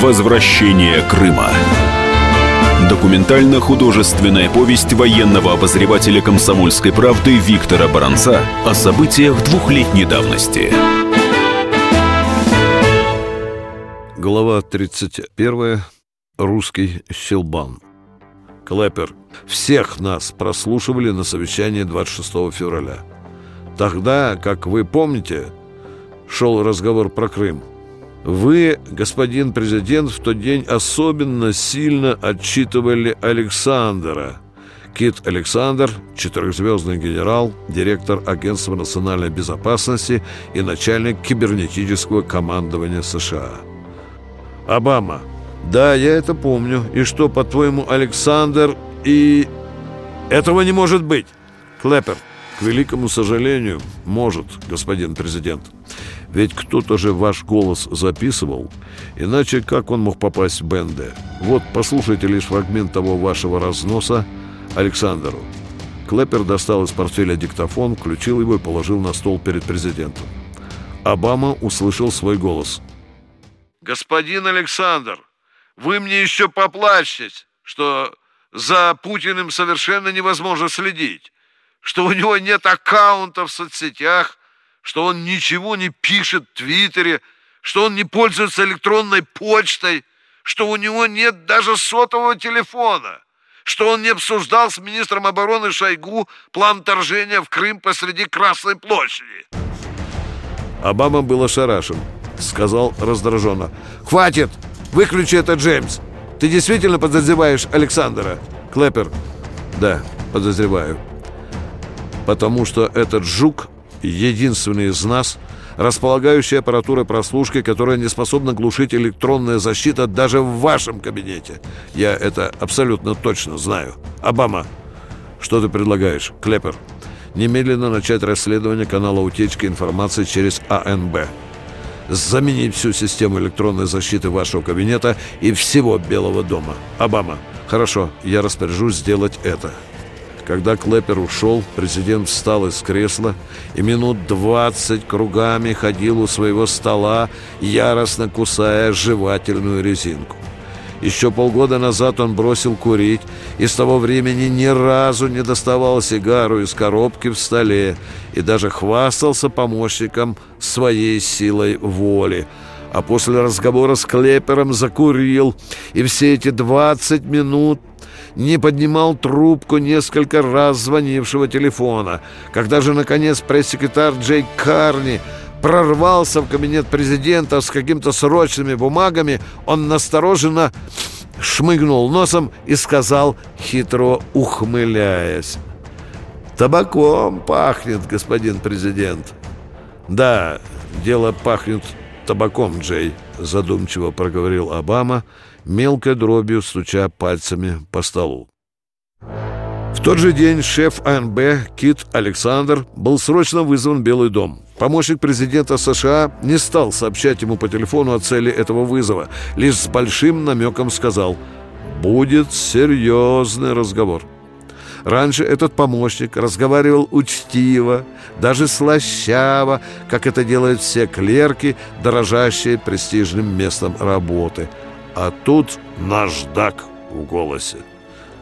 Возвращение Крыма. Документально-художественная повесть военного обозревателя «Комсомольской правды» Виктора Баранца о событиях двухлетней давности. Глава 31. Русский щелбан. Клэпер. Всех нас прослушивали на совещании 26 февраля. Тогда, как вы помните, шел разговор про Крым. Вы, господин президент, в тот день особенно сильно отчитывали Александра. Кит Александр, четырехзвездный генерал, директор Агентства национальной безопасности и начальник кибернетического командования США. Обама. Да, я это помню. И что, по-твоему, Александр и... Этого не может быть. Клэпер. К великому сожалению, может, господин президент. Ведь кто-то же ваш голос записывал. Иначе как он мог попасть в Бенде? Вот, послушайте лишь фрагмент того вашего разноса Александру. Клэпер достал из портфеля диктофон, включил его и положил на стол перед президентом. Обама услышал свой голос. «Господин Александр, вы мне еще поплачьтесь, что за Путиным совершенно невозможно следить, что у него нет аккаунтов в соцсетях, что он ничего не пишет в Твиттере, что он не пользуется электронной почтой, что у него нет даже сотового телефона, что он не обсуждал с министром обороны Шойгу план вторжения в Крым посреди Красной площади. Обама был ошарашен, сказал раздраженно. «Хватит! Выключи это, Джеймс! Ты действительно подозреваешь Александра?» Клэпер. «Да, подозреваю. Потому что этот жук единственный из нас, располагающий аппаратурой прослушки, которая не способна глушить электронная защита даже в вашем кабинете. Я это абсолютно точно знаю. Обама, что ты предлагаешь? Клепер, немедленно начать расследование канала утечки информации через АНБ. Заменить всю систему электронной защиты вашего кабинета и всего Белого дома. Обама, хорошо, я распоряжусь сделать это. Когда Клэпер ушел, президент встал из кресла и минут двадцать кругами ходил у своего стола, яростно кусая жевательную резинку. Еще полгода назад он бросил курить и с того времени ни разу не доставал сигару из коробки в столе и даже хвастался помощником своей силой воли. А после разговора с Клепером закурил, и все эти двадцать минут не поднимал трубку несколько раз звонившего телефона. Когда же, наконец, пресс-секретарь Джей Карни прорвался в кабинет президента с какими-то срочными бумагами, он настороженно шмыгнул носом и сказал, хитро ухмыляясь, «Табаком пахнет, господин президент». «Да, дело пахнет табаком, Джей», — задумчиво проговорил Обама, — мелкой дробью стуча пальцами по столу. В тот же день шеф АНБ Кит Александр был срочно вызван в Белый дом. Помощник президента США не стал сообщать ему по телефону о цели этого вызова, лишь с большим намеком сказал «Будет серьезный разговор». Раньше этот помощник разговаривал учтиво, даже слащаво, как это делают все клерки, дорожащие престижным местом работы – а тут наждак в голосе.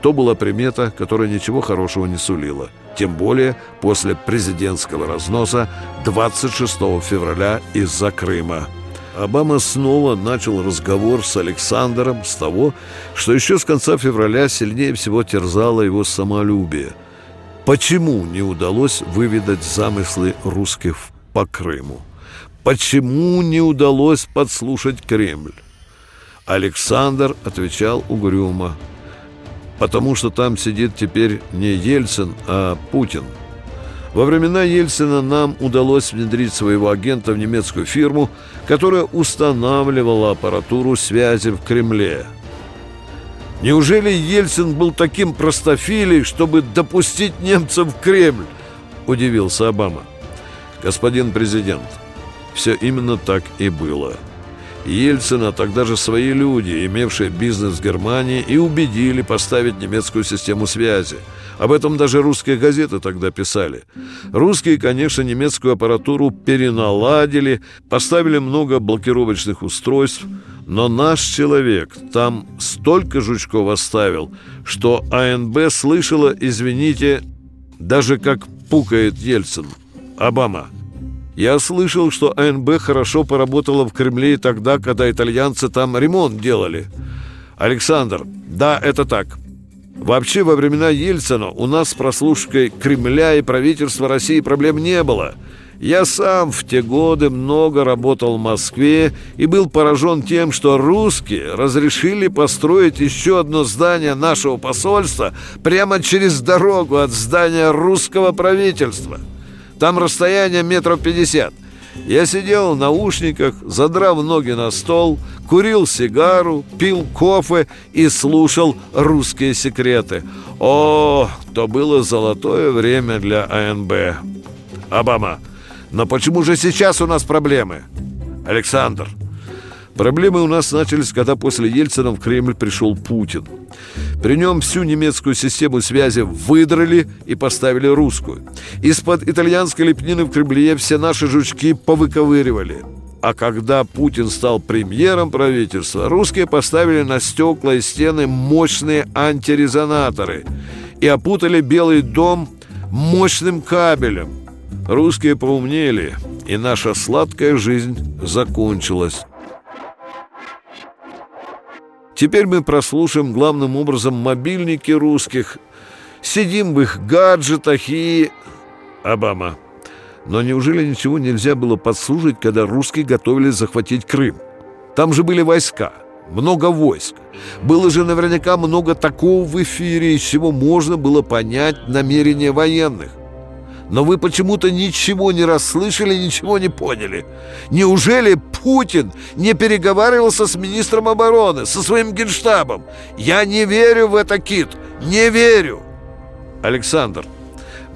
То была примета, которая ничего хорошего не сулила. Тем более после президентского разноса 26 февраля из-за Крыма. Обама снова начал разговор с Александром с того, что еще с конца февраля сильнее всего терзало его самолюбие. Почему не удалось выведать замыслы русских по Крыму? Почему не удалось подслушать Кремль? Александр отвечал угрюмо. Потому что там сидит теперь не Ельцин, а Путин. Во времена Ельцина нам удалось внедрить своего агента в немецкую фирму, которая устанавливала аппаратуру связи в Кремле. Неужели Ельцин был таким простофилей, чтобы допустить немцев в Кремль? Удивился Обама. Господин президент, все именно так и было. Ельцина тогда же свои люди, имевшие бизнес в Германии, и убедили поставить немецкую систему связи. Об этом даже русские газеты тогда писали. Русские, конечно, немецкую аппаратуру переналадили, поставили много блокировочных устройств, Но наш человек там столько жучков оставил, что АНБ слышала, извините, даже как пукает Ельцин. Обама. Я слышал, что АНБ хорошо поработала в Кремле тогда, когда итальянцы там ремонт делали. Александр, да, это так. Вообще, во времена Ельцина у нас с прослушкой Кремля и правительства России проблем не было. Я сам в те годы много работал в Москве и был поражен тем, что русские разрешили построить еще одно здание нашего посольства прямо через дорогу от здания русского правительства. Там расстояние метров пятьдесят – я сидел в наушниках, задрав ноги на стол, курил сигару, пил кофе и слушал русские секреты. О, то было золотое время для АНБ. Обама, но почему же сейчас у нас проблемы? Александр, Проблемы у нас начались, когда после Ельцина в Кремль пришел Путин. При нем всю немецкую систему связи выдрали и поставили русскую. Из-под итальянской лепнины в Кремле все наши жучки повыковыривали. А когда Путин стал премьером правительства, русские поставили на стекла и стены мощные антирезонаторы и опутали Белый дом мощным кабелем. Русские поумнели, и наша сладкая жизнь закончилась. Теперь мы прослушаем главным образом мобильники русских, сидим в их гаджетах и... Обама. Но неужели ничего нельзя было подслушать, когда русские готовились захватить Крым? Там же были войска, много войск. Было же наверняка много такого в эфире, из чего можно было понять намерения военных. Но вы почему-то ничего не расслышали, ничего не поняли. Неужели Путин не переговаривался с министром обороны, со своим генштабом? Я не верю в это, Кит, не верю. Александр,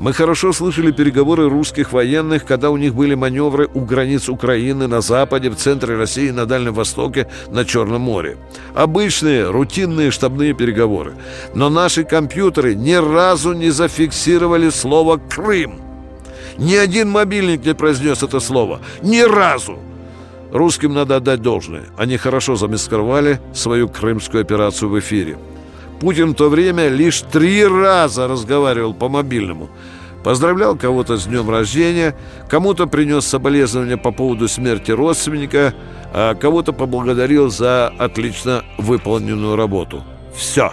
мы хорошо слышали переговоры русских военных, когда у них были маневры у границ Украины, на Западе, в центре России, на Дальнем Востоке, на Черном море. Обычные, рутинные штабные переговоры. Но наши компьютеры ни разу не зафиксировали слово «Крым». Ни один мобильник не произнес это слово. Ни разу. Русским надо отдать должное. Они хорошо замаскировали свою крымскую операцию в эфире. Путин в то время лишь три раза разговаривал по мобильному. Поздравлял кого-то с днем рождения, кому-то принес соболезнования по поводу смерти родственника, а кого-то поблагодарил за отлично выполненную работу. Все.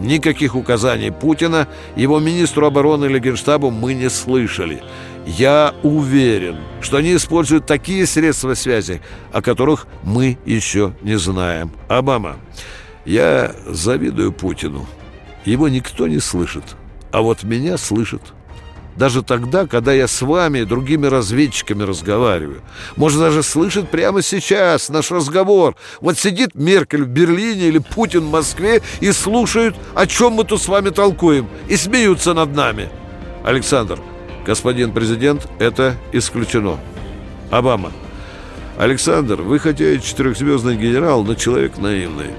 Никаких указаний Путина, его министру обороны или генштабу мы не слышали. Я уверен, что они используют такие средства связи, о которых мы еще не знаем. Обама, я завидую Путину. Его никто не слышит, а вот меня слышат. Даже тогда, когда я с вами и другими разведчиками разговариваю. Можно даже слышать прямо сейчас наш разговор. Вот сидит Меркель в Берлине или Путин в Москве и слушают, о чем мы тут с вами толкуем, и смеются над нами. Александр, господин президент, это исключено. Обама. Александр, вы хотя и четырехзвездный генерал, но человек наивный.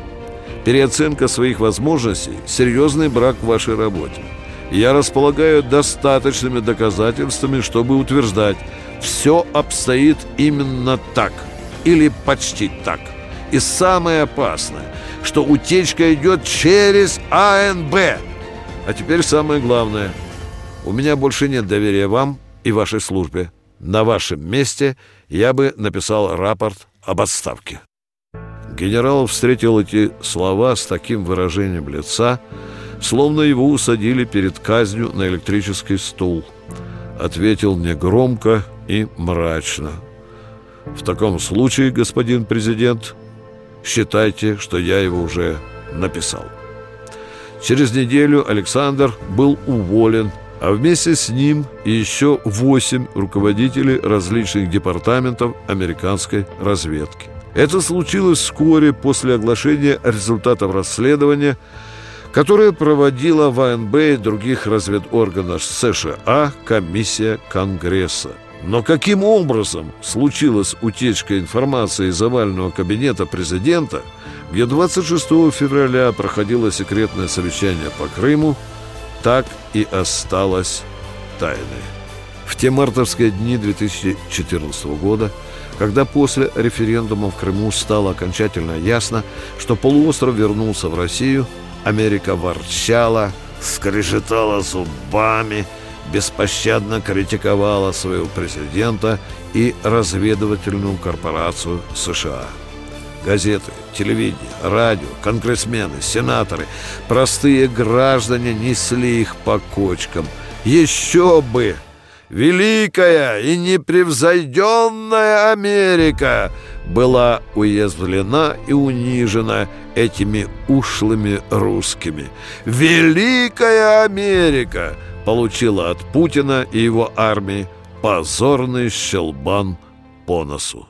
Переоценка своих возможностей – серьезный брак в вашей работе. Я располагаю достаточными доказательствами, чтобы утверждать, все обстоит именно так, или почти так. И самое опасное, что утечка идет через АНБ. А теперь самое главное. У меня больше нет доверия вам и вашей службе. На вашем месте я бы написал рапорт об отставке. Генерал встретил эти слова с таким выражением лица, словно его усадили перед казнью на электрический стул. Ответил негромко и мрачно. «В таком случае, господин президент, считайте, что я его уже написал». Через неделю Александр был уволен, а вместе с ним еще восемь руководителей различных департаментов американской разведки. Это случилось вскоре после оглашения результатов расследования, которое проводила в АНБ и других разведорганов США комиссия Конгресса. Но каким образом случилась утечка информации из овального кабинета президента, где 26 февраля проходило секретное совещание по Крыму, так и осталось тайной. В те мартовские дни 2014 года Когда после референдума в Крыму стало окончательно ясно, что полуостров вернулся в Россию, Америка ворчала, скрежетала зубами, беспощадно критиковала своего президента и разведывательную корпорацию США. Газеты, телевидение, радио, конгрессмены, сенаторы, простые граждане несли их по кочкам. Еще бы! Великая и непревзойденная Америка была уязвлена и унижена этими ушлыми русскими. Великая Америка получила от Путина и его армии позорный щелбан по носу.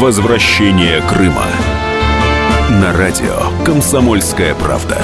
Возвращение Крыма. На радио «Комсомольская правда».